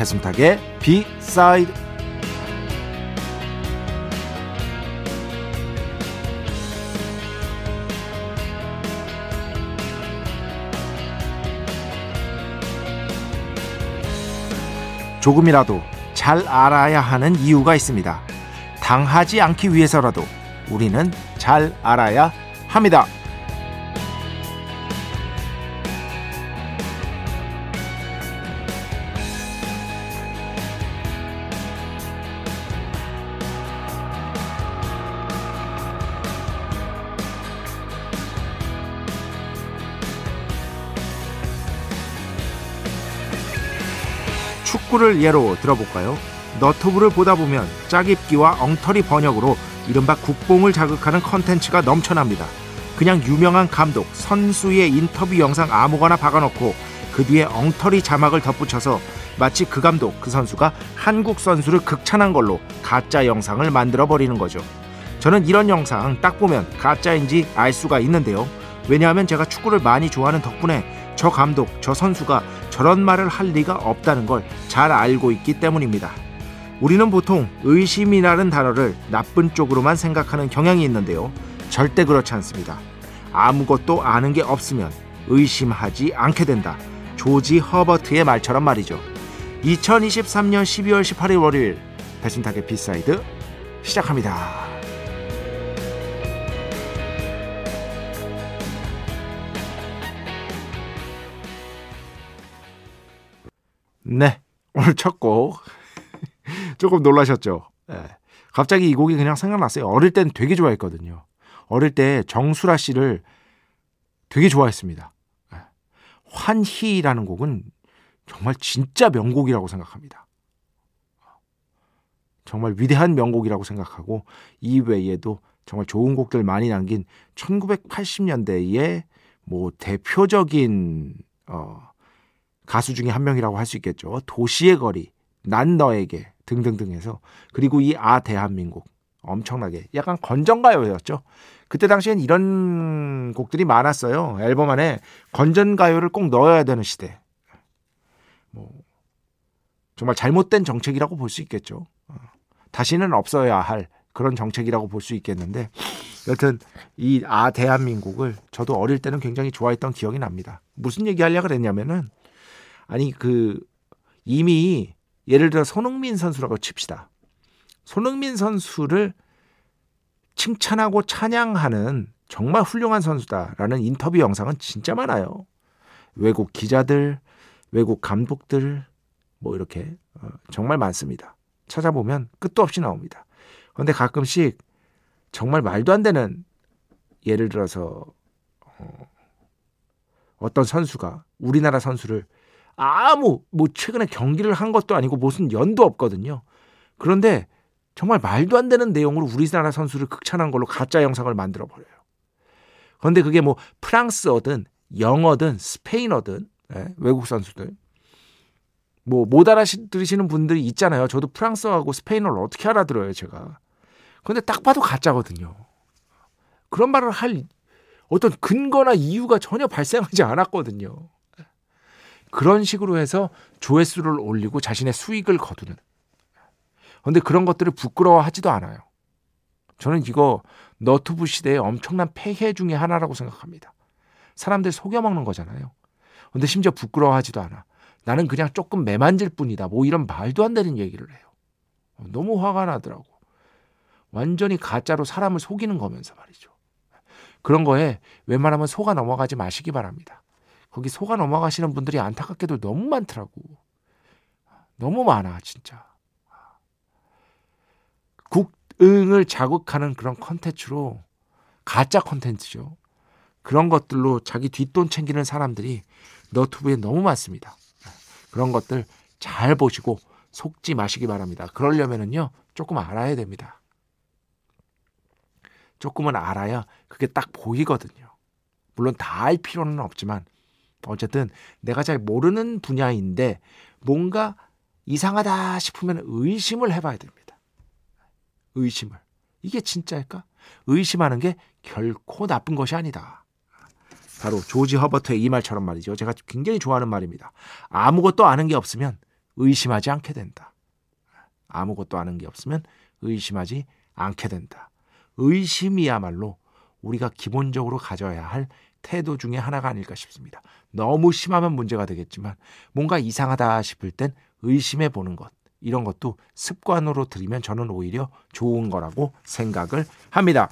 배순탁의 비사이드 조금이라도 잘 알아야 하는 이유가 있습니다. 당하지 않기 위해서라도 우리는 잘 알아야 합니다. 축구를 예로 들어볼까요? 너튜브를 보다 보면 짜깁기와 엉터리 번역으로 이른바 국뽕을 자극하는 컨텐츠가 넘쳐납니다. 그냥 유명한 감독, 선수의 인터뷰 영상 아무거나 박아놓고 그 뒤에 엉터리 자막을 덧붙여서 마치 그 감독, 그 선수가 한국 선수를 극찬한 걸로 가짜 영상을 만들어 버리는 거죠. 저는 이런 영상 딱 보면 가짜인지 알 수가 있는데요. 왜냐하면 제가 축구를 많이 좋아하는 덕분에 저 감독, 저 선수가 저런 말을 할 리가 없다는 걸 잘 알고 있기 때문입니다. 우리는 보통 의심이라는 단어를 나쁜 쪽으로만 생각하는 경향이 있는데요. 절대 그렇지 않습니다. 아무것도 아는 게 없으면 의심하지 않게 된다. 조지 허버트의 말처럼 말이죠. 2023년 12월 18일 월요일 배순탁의 비사이드 시작합니다. 네, 오늘 첫 곡 조금 놀라셨죠? 네. 갑자기 이 곡이 그냥 생각났어요. 어릴 땐 되게 좋아했거든요. 어릴 때 정수라 씨를 되게 좋아했습니다. 네. 환희라는 곡은 정말 진짜 명곡이라고 생각합니다. 정말 위대한 명곡이라고 생각하고 이 외에도 정말 좋은 곡들 많이 남긴 1980년대의 뭐 대표적인 어 가수 중에 한 명이라고 할 수 있겠죠. 도시의 거리, 난 너에게 등등등 해서 그리고 이 아 대한민국 엄청나게 약간 건전가요였죠. 그때 당시엔 이런 곡들이 많았어요. 앨범 안에 건전가요를 꼭 넣어야 되는 시대. 뭐 정말 잘못된 정책이라고 볼 수 있겠죠. 어. 다시는 없어야 할 그런 정책이라고 볼 수 있겠는데 여튼 이 아 대한민국을 저도 어릴 때는 굉장히 좋아했던 기억이 납니다. 무슨 얘기 하려고 그랬냐면은 아니 그 이미 예를 들어 손흥민 선수라고 칩시다. 손흥민 선수를 칭찬하고 찬양하는 정말 훌륭한 선수다라는 인터뷰 영상은 진짜 많아요. 외국 기자들, 외국 감독들 뭐 이렇게 어, 정말 많습니다. 찾아보면 끝도 없이 나옵니다. 그런데 가끔씩 정말 말도 안 되는 예를 들어서 어, 어떤 선수가 우리나라 선수를 아무 뭐 최근에 경기를 한 것도 아니고 무슨 연도 없거든요. 그런데 정말 말도 안 되는 내용으로 우리나라 선수를 극찬한 걸로 가짜 영상을 만들어 버려요. 그런데 그게 뭐 프랑스어든 영어든 스페인어든 예, 외국 선수들 뭐 못 알아들으시는 분들이 있잖아요. 저도 프랑스어하고 스페인어를 어떻게 알아들어요, 제가. 그런데 딱 봐도 가짜거든요. 그런 말을 할 어떤 근거나 이유가 전혀 발생하지 않았거든요. 그런 식으로 해서 조회수를 올리고 자신의 수익을 거두는. 그런데 그런 것들을 부끄러워하지도 않아요. 저는 이거 너튜브 시대의 엄청난 폐해 중의 하나라고 생각합니다. 사람들 속여먹는 거잖아요. 근데 심지어 부끄러워하지도 않아. 나는 그냥 조금 매만질 뿐이다. 뭐 이런 말도 안 되는 얘기를 해요. 너무 화가 나더라고. 완전히 가짜로 사람을 속이는 거면서 말이죠. 그런 거에 웬만하면 속아 넘어가지 마시기 바랍니다. 거기 속아 넘어가시는 분들이 안타깝게도 너무 많더라고. 너무 많아, 진짜. 국응을 자극하는 그런 컨텐츠로 가짜 컨텐츠죠. 그런 것들로 자기 뒷돈 챙기는 사람들이 너튜브에 너무 많습니다. 그런 것들 잘 보시고 속지 마시기 바랍니다. 그러려면은요, 조금 알아야 됩니다. 조금은 알아야 그게 딱 보이거든요. 물론 다 알 필요는 없지만 어쨌든 내가 잘 모르는 분야인데 뭔가 이상하다 싶으면 의심을 해봐야 됩니다. 의심을. 이게 진짜일까? 의심하는 게 결코 나쁜 것이 아니다. 바로 조지 허버트의 이 말처럼 말이죠. 제가 굉장히 좋아하는 말입니다. 아무것도 아는 게 없으면 의심하지 않게 된다. 아무것도 아는 게 없으면 의심하지 않게 된다. 의심이야말로 우리가 기본적으로 가져야 할 태도 중에 하나가 아닐까 싶습니다. 너무 심하면 문제가 되겠지만 뭔가 이상하다 싶을 땐 의심해 보는 것. 이런 것도 습관으로 들이면 저는 오히려 좋은 거라고 생각을 합니다.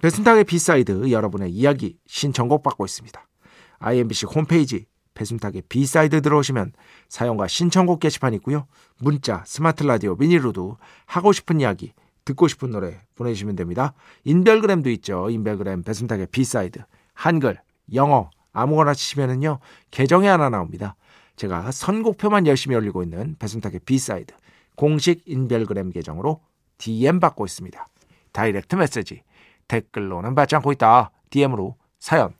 배순탁의 비사이드 여러분의 이야기 신청곡 받고 있습니다. IMBC 홈페이지 배순탁의 비사이드 들어오시면 사연과 신청곡 게시판 있고요. 문자, 스마트 라디오, 미니로도 하고 싶은 이야기, 듣고 싶은 노래 보내주시면 됩니다. 인별그램도 있죠. 인별그램 배순탁의 비사이드 한글, 영어 아무거나 치시면은요 계정이 하나 나옵니다. 제가 선곡표만 열심히 올리고 있는 배순탁의 B side 공식 인별그램 계정으로 DM 받고 있습니다. direct message 댓글로는 받지 않고 있다. DM으로 사연,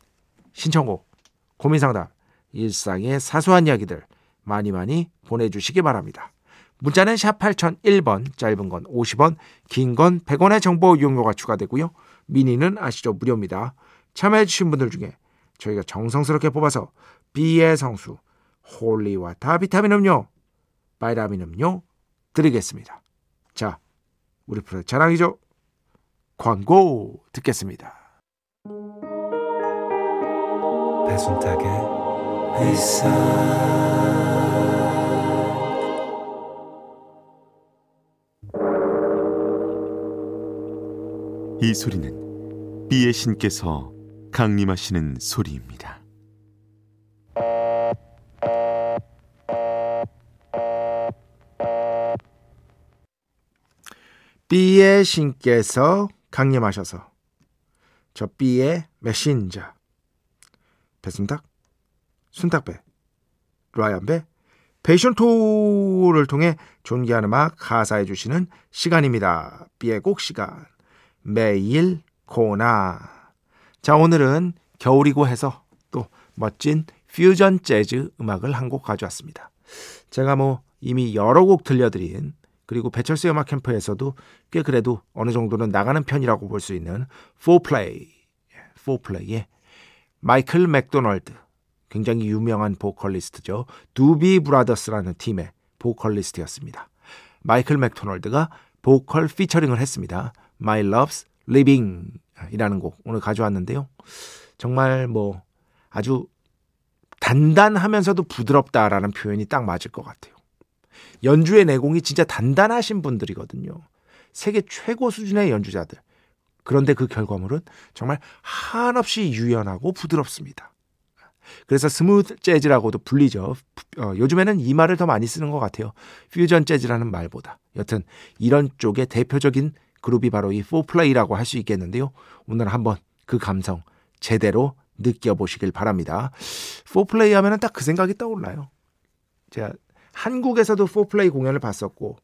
신청곡, 고민 상담, 일상의 사소한 이야기들 많이 많이 보내주시기 바랍니다. 문자는 샵 8001번, 짧은 건 50원, 긴 건 100원의 정보 이용료가 추가되고요. 미니는 아시죠? 무료입니다. 참여해주신 분들 중에 저희가 정성스럽게 뽑아서 B의 성수, holy water 비타민 음료, 바이라민 음료 드리겠습니다. 자, 우리 프로 자랑이죠. 광고 듣겠습니다. 배순탁의 회사 이 소리는 비의 신께서 강림하시는 소리입니다. B의 신께서 강림하셔서 저 B의 메신저 배순탁, 순탁배, 라이언배, 패션 투를 통해 존귀한 음악 가사해 주시는 시간입니다. B의 곡 시간 매일 코나 자 오늘은 겨울이고 해서 또 멋진 퓨전 재즈 음악을 한 곡 가져왔습니다. 제가 뭐 이미 여러 곡 들려드린 그리고 배철수 음악 캠프에서도 꽤 그래도 어느 정도는 나가는 편이라고 볼 수 있는 포플레이, 포플레이의 마이클 맥도널드, 굉장히 유명한 보컬리스트죠. Doobie Brothers라는 팀의 보컬리스트였습니다. 마이클 맥도널드가 보컬 피처링을 했습니다. My Love's Leavin' 이라는 곡 오늘 가져왔는데요. 정말 뭐 아주 단단하면서도 부드럽다라는 표현이 딱 맞을 것 같아요. 연주의 내공이 진짜 단단하신 분들이거든요. 세계 최고 수준의 연주자들. 그런데 그 결과물은 정말 한없이 유연하고 부드럽습니다. 그래서 smooth 재즈라고도 불리죠. 어, 요즘에는 이 말을 더 많이 쓰는 것 같아요. 퓨전 재즈라는 말보다. 여튼 이런 쪽의 대표적인 그룹이 바로 이 Fourplay라고 할 수 있겠는데요. 오늘 한번 그 감성 제대로 느껴보시길 바랍니다. Fourplay 하면 딱 그 생각이 떠올라요. 제가 한국에서도 Fourplay 공연을 봤었고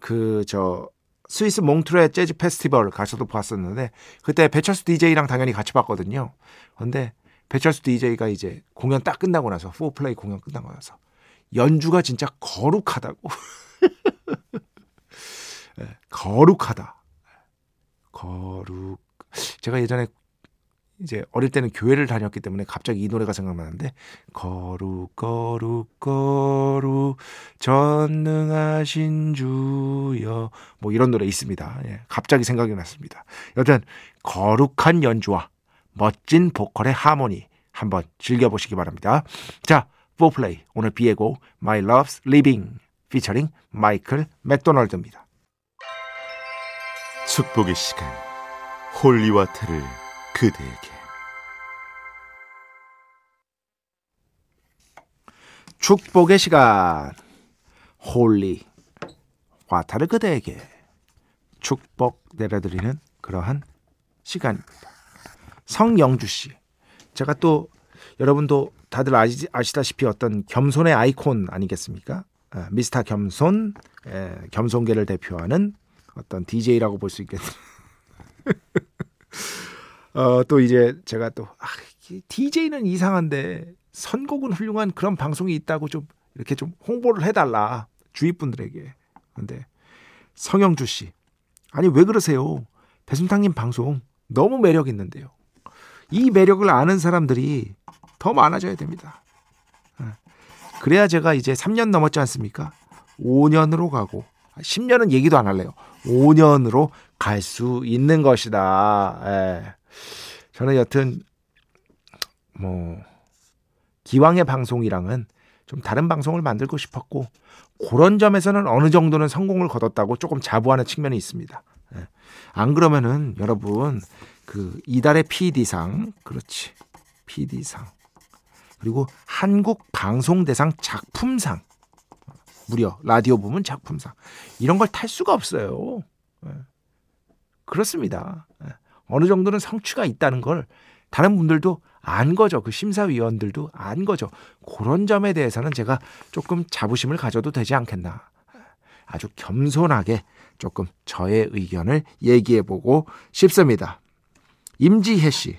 그 저 스위스 몽트레 재즈 페스티벌 가서도 봤었는데 그때 배철수 DJ랑 당연히 같이 봤거든요. 근데 배철수 DJ가 이제 공연 딱 끝나고 나서 포플레이 공연 끝나고 나서 연주가 진짜 거룩하다고. 네, 거룩하다. 거룩. 제가 예전에 이제 어릴 때는 교회를 다녔기 때문에 갑자기 이 노래가 생각나는데 거룩 거룩 거룩 전능하신 주여 뭐 이런 노래 있습니다. 예, 갑자기 생각이 났습니다. 여튼 거룩한 연주와 멋진 보컬의 하모니 한번 즐겨보시기 바랍니다. 자, Fourplay 오늘 곡 My Love's Leavin' 피처링 마이클 맥도널드입니다. 축복의 시간 holy water를 그대에게 축복의 시간 holy water를 그대에게 축복 내려드리는 그러한 시간입니다. 성영주 씨. 제가 또 여러분도 다들 아시, 아시다시피 어떤 겸손의 아이콘 아니겠습니까? 아, 미스터 겸손, 에, 겸손계를 대표하는 어떤 DJ라고 볼 수 있겠네요. 어, 또 이제 제가 또 아, DJ는 이상한데 선곡은 훌륭한 그런 방송이 있다고 좀 이렇게 좀 홍보를 해달라 주위 분들에게. 근데 성영주 씨, 아니 왜 그러세요? 배순탁님 방송 너무 매력 있는데요. 이 매력을 아는 사람들이 더 많아져야 됩니다. 예. 그래야 제가 이제 3년 넘었지 않습니까? 5년으로 가고 10년은 얘기도 안 할래요. 5년으로 갈 수 있는 것이다. 예. 저는 여튼 뭐 기왕의 방송이랑은 좀 다른 방송을 만들고 싶었고 그런 점에서는 어느 정도는 성공을 거뒀다고 조금 자부하는 측면이 있습니다. 예. 안 그러면은 여러분 그 이달의 PD상 그렇지 PD상 그리고 한국 방송대상 작품상 무려 라디오 부문 작품상 이런 걸 탈 수가 없어요. 예. 그렇습니다. 예. 어느 정도는 성취가 있다는 걸 다른 분들도 안 거죠. 그 심사위원들도 안 거죠. 그런 점에 대해서는 제가 조금 자부심을 가져도 되지 않겠나. 아주 겸손하게 조금 저의 의견을 얘기해 보고 싶습니다. 임지혜 씨.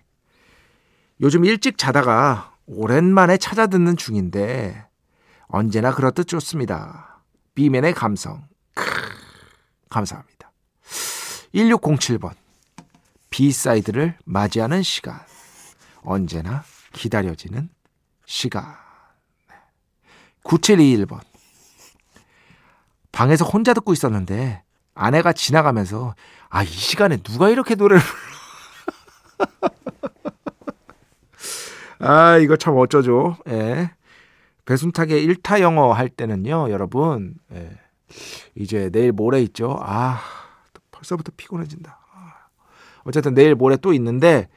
요즘 일찍 자다가 오랜만에 찾아 듣는 중인데 언제나 그렇듯 좋습니다. 비맨의 감성. 크, 감사합니다. 1607번. B side를 맞이하는 시간. 언제나 기다려지는 시간. 9721번. 방에서 혼자 듣고 있었는데 아내가 지나가면서 아, 이 시간에 누가 이렇게 노래를? 아, 이거 참 어쩌죠. 예. 배순탁의 1타 영어 할 때는요, 여러분. 예. 이제 내일 모레 있죠. 아, 벌써부터 피곤해진다. 아. 어쨌든 내일 모레 또 있는데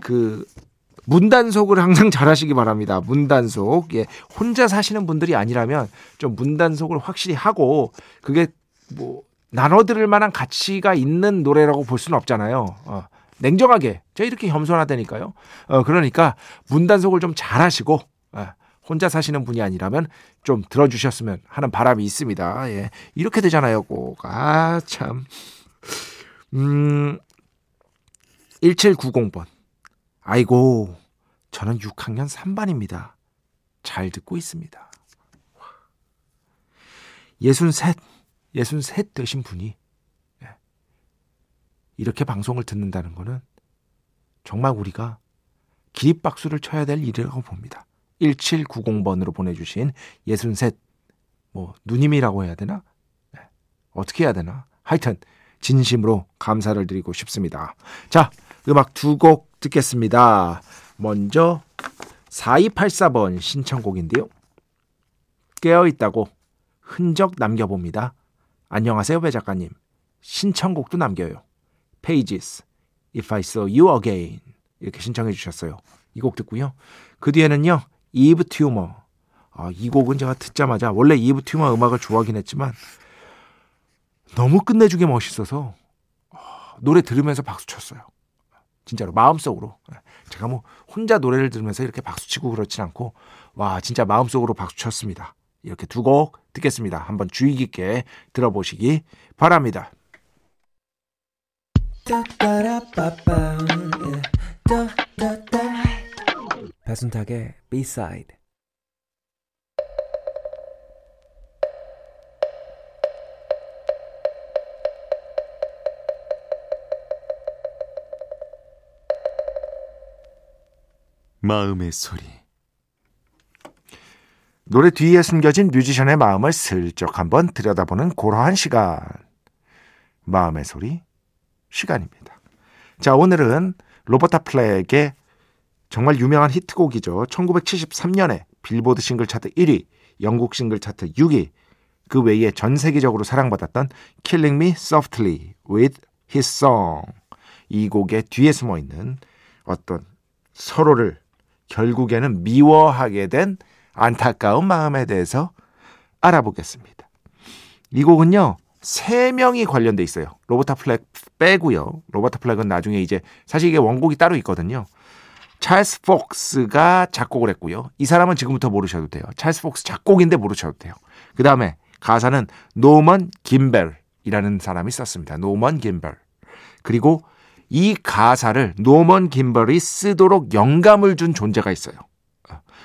그 문단속을 항상 잘 하시기 바랍니다. 문단속. 예. 혼자 사시는 분들이 아니라면 좀 문단속을 확실히 하고 그게 뭐 나눠 들을 만한 가치가 있는 노래라고 볼 수는 없잖아요. 어. 냉정하게. 제가 이렇게 겸손하다니까요. 어, 그러니까 문단속을 좀 잘 하시고 어, 혼자 사시는 분이 아니라면 좀 들어주셨으면 하는 바람이 있습니다. 예. 이렇게 되잖아요, 꼭. 아, 참. 음, 1790번. 아이고, 저는 6학년 3반입니다. 잘 듣고 있습니다. 63, 63 되신 분이 예, 이렇게 방송을 듣는다는 것은 정말 우리가 기립박수를 쳐야 될 일이라고 봅니다. 1790번으로 보내주신 63, 뭐, 누님이라고 해야 되나? 네. 어떻게 해야 되나? 하여튼, 진심으로 감사를 드리고 싶습니다. 자, 음악 두 곡 듣겠습니다. 먼저 4284번 신청곡인데요. 깨어있다고 흔적 남겨봅니다. 안녕하세요, 배 작가님. 신청곡도 남겨요. Pages, If I Saw You Again. 이렇게 신청해 주셨어요. 이 곡 듣고요. 그 뒤에는요, 이브 튜머. 아, 이 곡은 제가 듣자마자, 원래 이브 튜머 음악을 좋아하긴 했지만, 너무 끝내주게 멋있어서, 노래 들으면서 박수 쳤어요. 진짜로 마음속으로 제가 뭐 혼자 노래를 들으면서 이렇게 박수 치고 그렇진 않고 와 진짜 마음속으로 박수 쳤습니다. 이렇게 두 곡 듣겠습니다. 한번 주의 깊게 들어보시기 바랍니다. 배순탁의 B-side 마음의 소리. 노래 뒤에 숨겨진 뮤지션의 마음을 슬쩍 한번 들여다보는 고러한 시간. 마음의 소리 시간입니다. 자, 오늘은 로버타 플렉의 정말 유명한 히트곡이죠. 1973년에 빌보드 싱글 차트 1위, 영국 싱글 차트 6위, 그 외에 전 세계적으로 사랑받았던 Killing Me Softly with His Song. 이 곡의 뒤에 숨어 있는 어떤 서로를 결국에는 미워하게 된 안타까운 마음에 대해서 알아보겠습니다. 이 곡은요. 세 명이 관련돼 있어요. 로버타 플렉 빼고요. 로버타 플렉은 나중에 이제 사실 이게 원곡이 따로 있거든요. 찰스 폭스가 작곡을 했고요. 이 사람은 지금부터 모르셔도 돼요. 찰스 폭스 작곡인데 모르셔도 돼요. 그 다음에 가사는 노먼 김벨이라는 사람이 썼습니다. 노먼 김벨. 그리고 이 가사를 노먼 김벨이 쓰도록 영감을 준 존재가 있어요.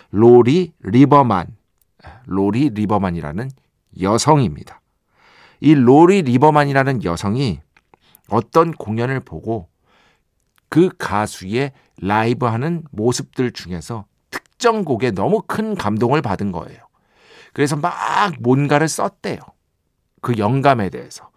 로리 리버만. 로리 리버만이라는 여성입니다. 이 로리 리버만이라는 여성이 어떤 공연을 보고 그 가수의 라이브 하는 모습들 중에서 특정 곡에 너무 큰 감동을 받은 거예요. 그래서 막 뭔가를 썼대요. 그 영감에 대해서.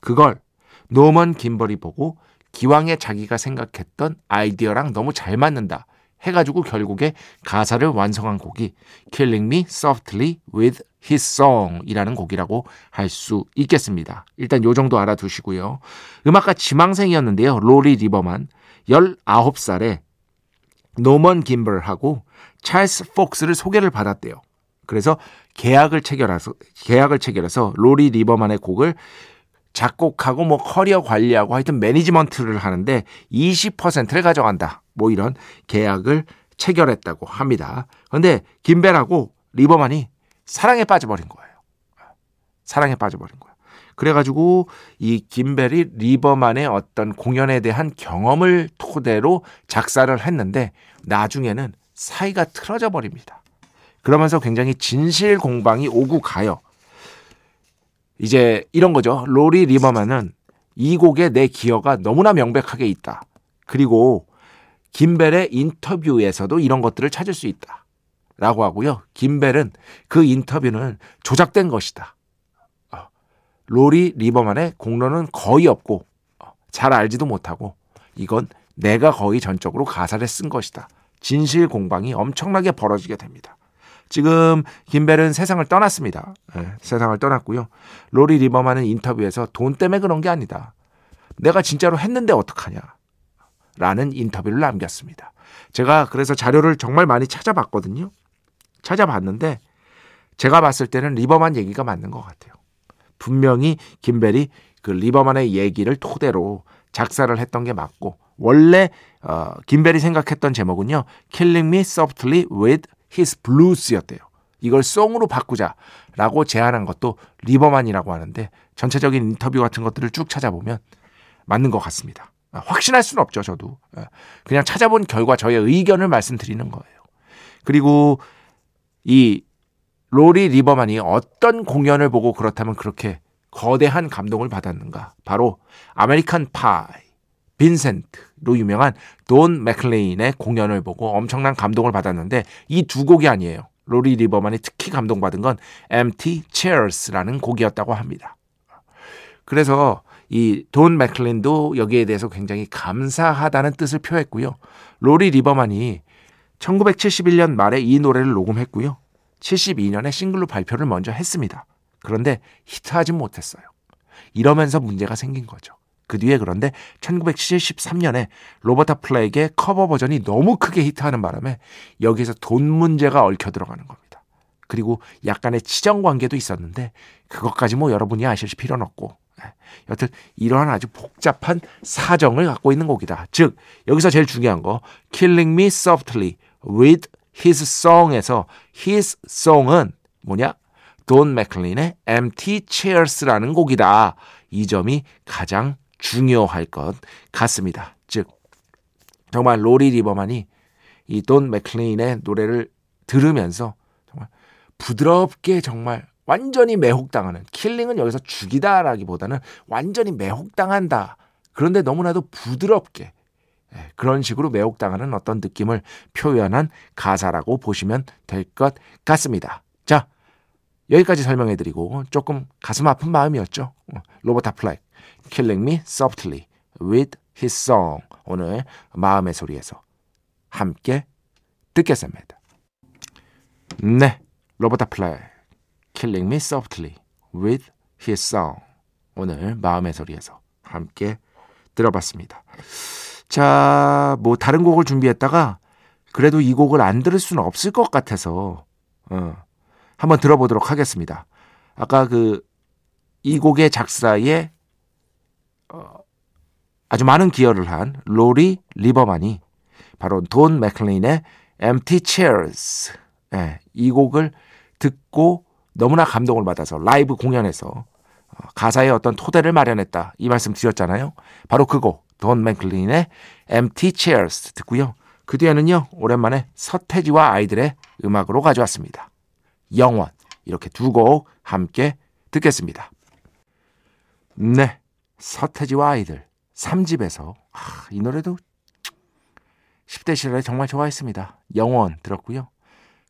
그걸 노먼 김벨이 보고 기왕에 자기가 생각했던 아이디어랑 너무 잘 맞는다 해가지고 결국에 가사를 완성한 곡이 Killing Me Softly with His Song 이라는 곡이라고 할 수 있겠습니다. 일단 요 정도 알아두시고요. 음악가 지망생이었는데요. 로리 리버만 19살에 노먼 김벨하고 찰스 폭스를 소개를 받았대요. 그래서 계약을 체결해서 계약을 체결해서 로리 리버만의 곡을 작곡하고 뭐 커리어 관리하고 하여튼 매니지먼트를 하는데 20%를 가져간다. 뭐 이런 계약을 체결했다고 합니다. 그런데 김벨하고 리버만이 사랑에 빠져버린 거예요. 사랑에 빠져버린 거야. 그래가지고 이 김벨이 리버만의 어떤 공연에 대한 경험을 토대로 작사를 했는데 나중에는 사이가 틀어져 버립니다. 그러면서 굉장히 진실 공방이 오고 가요. 이제 이런 거죠. 로리 리버만은 이 곡에 내 기여가 너무나 명백하게 있다. 그리고 김벨의 인터뷰에서도 이런 것들을 찾을 수 있다. 라고 하고요. 김벨은 그 인터뷰는 조작된 것이다. 어, 로리 리버만의 공로는 거의 없고 어, 잘 알지도 못하고 이건 내가 거의 전적으로 가사를 쓴 것이다. 진실 공방이 엄청나게 벌어지게 됩니다. 지금 김벨은 세상을 떠났습니다. 네, 세상을 떠났고요. 로리 리버만은 인터뷰에서 돈 때문에 그런 게 아니다. 내가 진짜로 했는데 어떡하냐. 라는 인터뷰를 남겼습니다. 제가 그래서 자료를 정말 많이 찾아봤거든요. 찾아봤는데 제가 봤을 때는 리버만 얘기가 맞는 것 같아요. 분명히 김벨이 그 리버만의 얘기를 토대로 작사를 했던 게 맞고 원래 어, 김벨이 생각했던 제목은요. Killing Me Softly with His Blues였대요. 이걸 송으로 바꾸자라고 제안한 것도 리버만이라고 하는데 전체적인 인터뷰 같은 것들을 쭉 찾아보면 맞는 것 같습니다. 아, 확신할 수는 없죠, 저도. 아, 그냥 찾아본 결과 저의 의견을 말씀드리는 거예요. 그리고 이 로리 리버만이 어떤 공연을 보고 그렇다면 그렇게 거대한 감동을 받았는가? 바로 American Pie, 빈센트로 유명한 돈 맥클레인의 공연을 보고 엄청난 감동을 받았는데 이 두 곡이 아니에요. 로리 리버만이 특히 감동받은 건 Empty Chairs라는 곡이었다고 합니다. 그래서 이 돈 맥클린도 여기에 대해서 굉장히 감사하다는 뜻을 표했고요. 로리 리버만이 1971년 말에 이 노래를 녹음했고요. 72년에 싱글로 발표를 먼저 했습니다. 그런데 히트하지 못했어요. 이러면서 문제가 생긴 거죠. 그 뒤에 그런데 1973년에 로버타 플랙의 커버 버전이 너무 크게 히트하는 바람에 여기에서 돈 문제가 얽혀 들어가는 겁니다. 그리고 약간의 치정 관계도 있었는데 그것까지 뭐 여러분이 아실 필요는 없고 예. 여튼 이러한 아주 복잡한 사정을 갖고 있는 곡이다. 즉 여기서 제일 중요한 거 Killing Me Softly with His Song에서 His Song은 뭐냐? 돈 맥클린의 Empty Chairs라는 곡이다. 이 점이 가장 중요할 것 같습니다. 즉 정말 로리 리버만이 이 돈 맥클린의 노래를 들으면서 정말 부드럽게 정말 완전히 매혹당하는 Killing은 여기서 죽이다라기보다는 완전히 매혹당한다. 그런데 너무나도 부드럽게 예, 그런 식으로 매혹당하는 어떤 느낌을 표현한 가사라고 보시면 될 것 같습니다. 자, 여기까지 설명해 드리고 조금 가슴 아픈 마음이었죠. 어, 로버타 플렉, Killing Me Softly with His Song. 오늘 마음의 소리에서 함께 듣겠습니다. 네, 로버타 플렉, Killing Me Softly with His Song. 오늘 마음의 소리에서 함께 들어봤습니다. 자, 뭐 다른 곡을 준비했다가 그래도 이 곡을 안 들을 수는 없을 것 같아서 어, 한번 들어보도록 하겠습니다. 아까 그 이 곡의 작사에 어, 아주 많은 기여를 한 로리 리버만이 바로 돈 맥클린의 Empty Chairs 예, 이 곡을 듣고 너무나 감동을 받아서 라이브 공연에서 어, 가사에 어떤 토대를 마련했다 이 말씀 드렸잖아요. 바로 그 곡 돈 맥클린의 Empty Chairs 듣고요. 그 뒤에는요 오랜만에 서태지와 아이들의 음악으로 가져왔습니다. 영원 이렇게 두 곡 함께 듣겠습니다. 네, 서태지와 아이들 3집에서 아, 이 노래도 10대 시절에 정말 좋아했습니다. 영원 들었고요.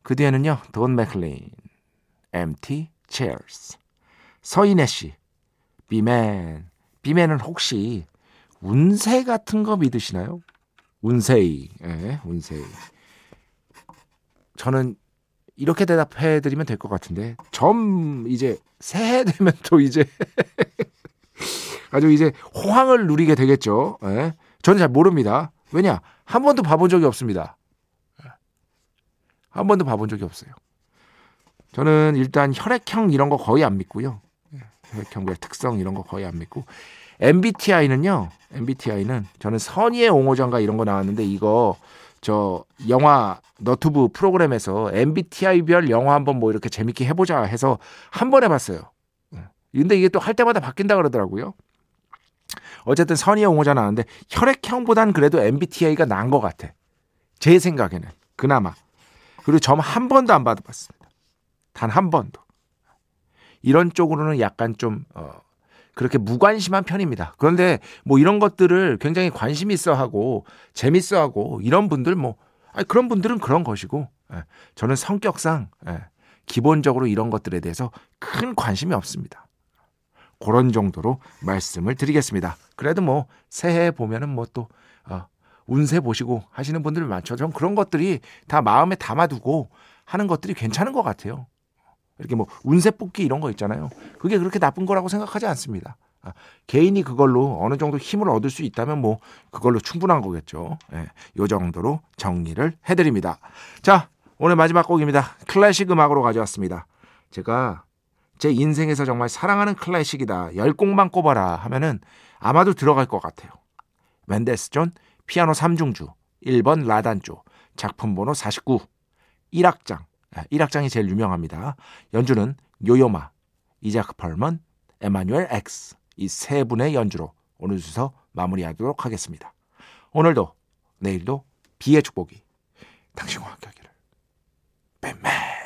그 뒤에는요 돈 맥클린 Empty Chairs 서인혜 씨 비맨 비맨은 혹시 운세 같은 거 믿으시나요? 운세이 예, 운세이 저는 이렇게 대답해 드리면 될 것 같은데 점 이제 새해 되면 또 이제 아주 이제 호황을 누리게 되겠죠. 예? 저는 잘 모릅니다. 왜냐 한 번도 봐본 적이 없습니다. 한 번도 봐본 적이 없어요. 저는 일단 혈액형 이런 거 거의 안 믿고요. 예, 혈액형별 특성 이런 거 거의 안 믿고 MBTI는요. MBTI는 저는 선의의 옹호전가 이런 거 나왔는데 이거 저 영화 너튜브 프로그램에서 MBTI별 영화 한번 뭐 이렇게 재밌게 해보자 해서 한 번 해봤어요. 예. 근데 이게 또 할 때마다 바뀐다 그러더라고요. 어쨌든 선의의 옹호자 나왔는데 혈액형보단 그래도 MBTI가 나은 것 같아. 제 생각에는 그나마. 그리고 점 한 번도 안 받아봤습니다. 단 한 번도. 이런 쪽으로는 약간 좀 어, 그렇게 무관심한 편입니다. 그런데 뭐 이런 것들을 굉장히 관심 있어 하고 재밌어 하고 이런 분들 뭐 아니 그런 분들은 그런 것이고 예, 저는 성격상 예, 기본적으로 이런 것들에 대해서 큰 관심이 없습니다. 그런 정도로 말씀을 드리겠습니다. 그래도 뭐 새해 보면은 뭐또 어, 운세 보시고 하시는 분들 많죠. 전 그런 것들이 다 마음에 담아두고 하는 것들이 괜찮은 것 같아요. 이렇게 뭐 운세 뽑기 이런 거 있잖아요. 그게 그렇게 나쁜 거라고 생각하지 않습니다. 아, 개인이 그걸로 어느 정도 힘을 얻을 수 있다면 뭐 그걸로 충분한 거겠죠. 예, 요 정도로 정리를 해드립니다. 자, 오늘 마지막 곡입니다. 클래식 음악으로 가져왔습니다. 제가 제 인생에서 정말 사랑하는 클래식이다. 열 곡만 꼽아라 하면은 아마도 들어갈 것 같아요. 멘델스존 피아노 3중주 1번 라단조 작품 번호 49 1악장 1악장이 제일 유명합니다. 연주는 요요마, 이자크 펄먼, 에마뉴엘 액스 이 세 분의 연주로 오늘 순서 마무리하도록 하겠습니다. 오늘도 내일도 비의 축복이 당신과 함께 하기를. 뱀맨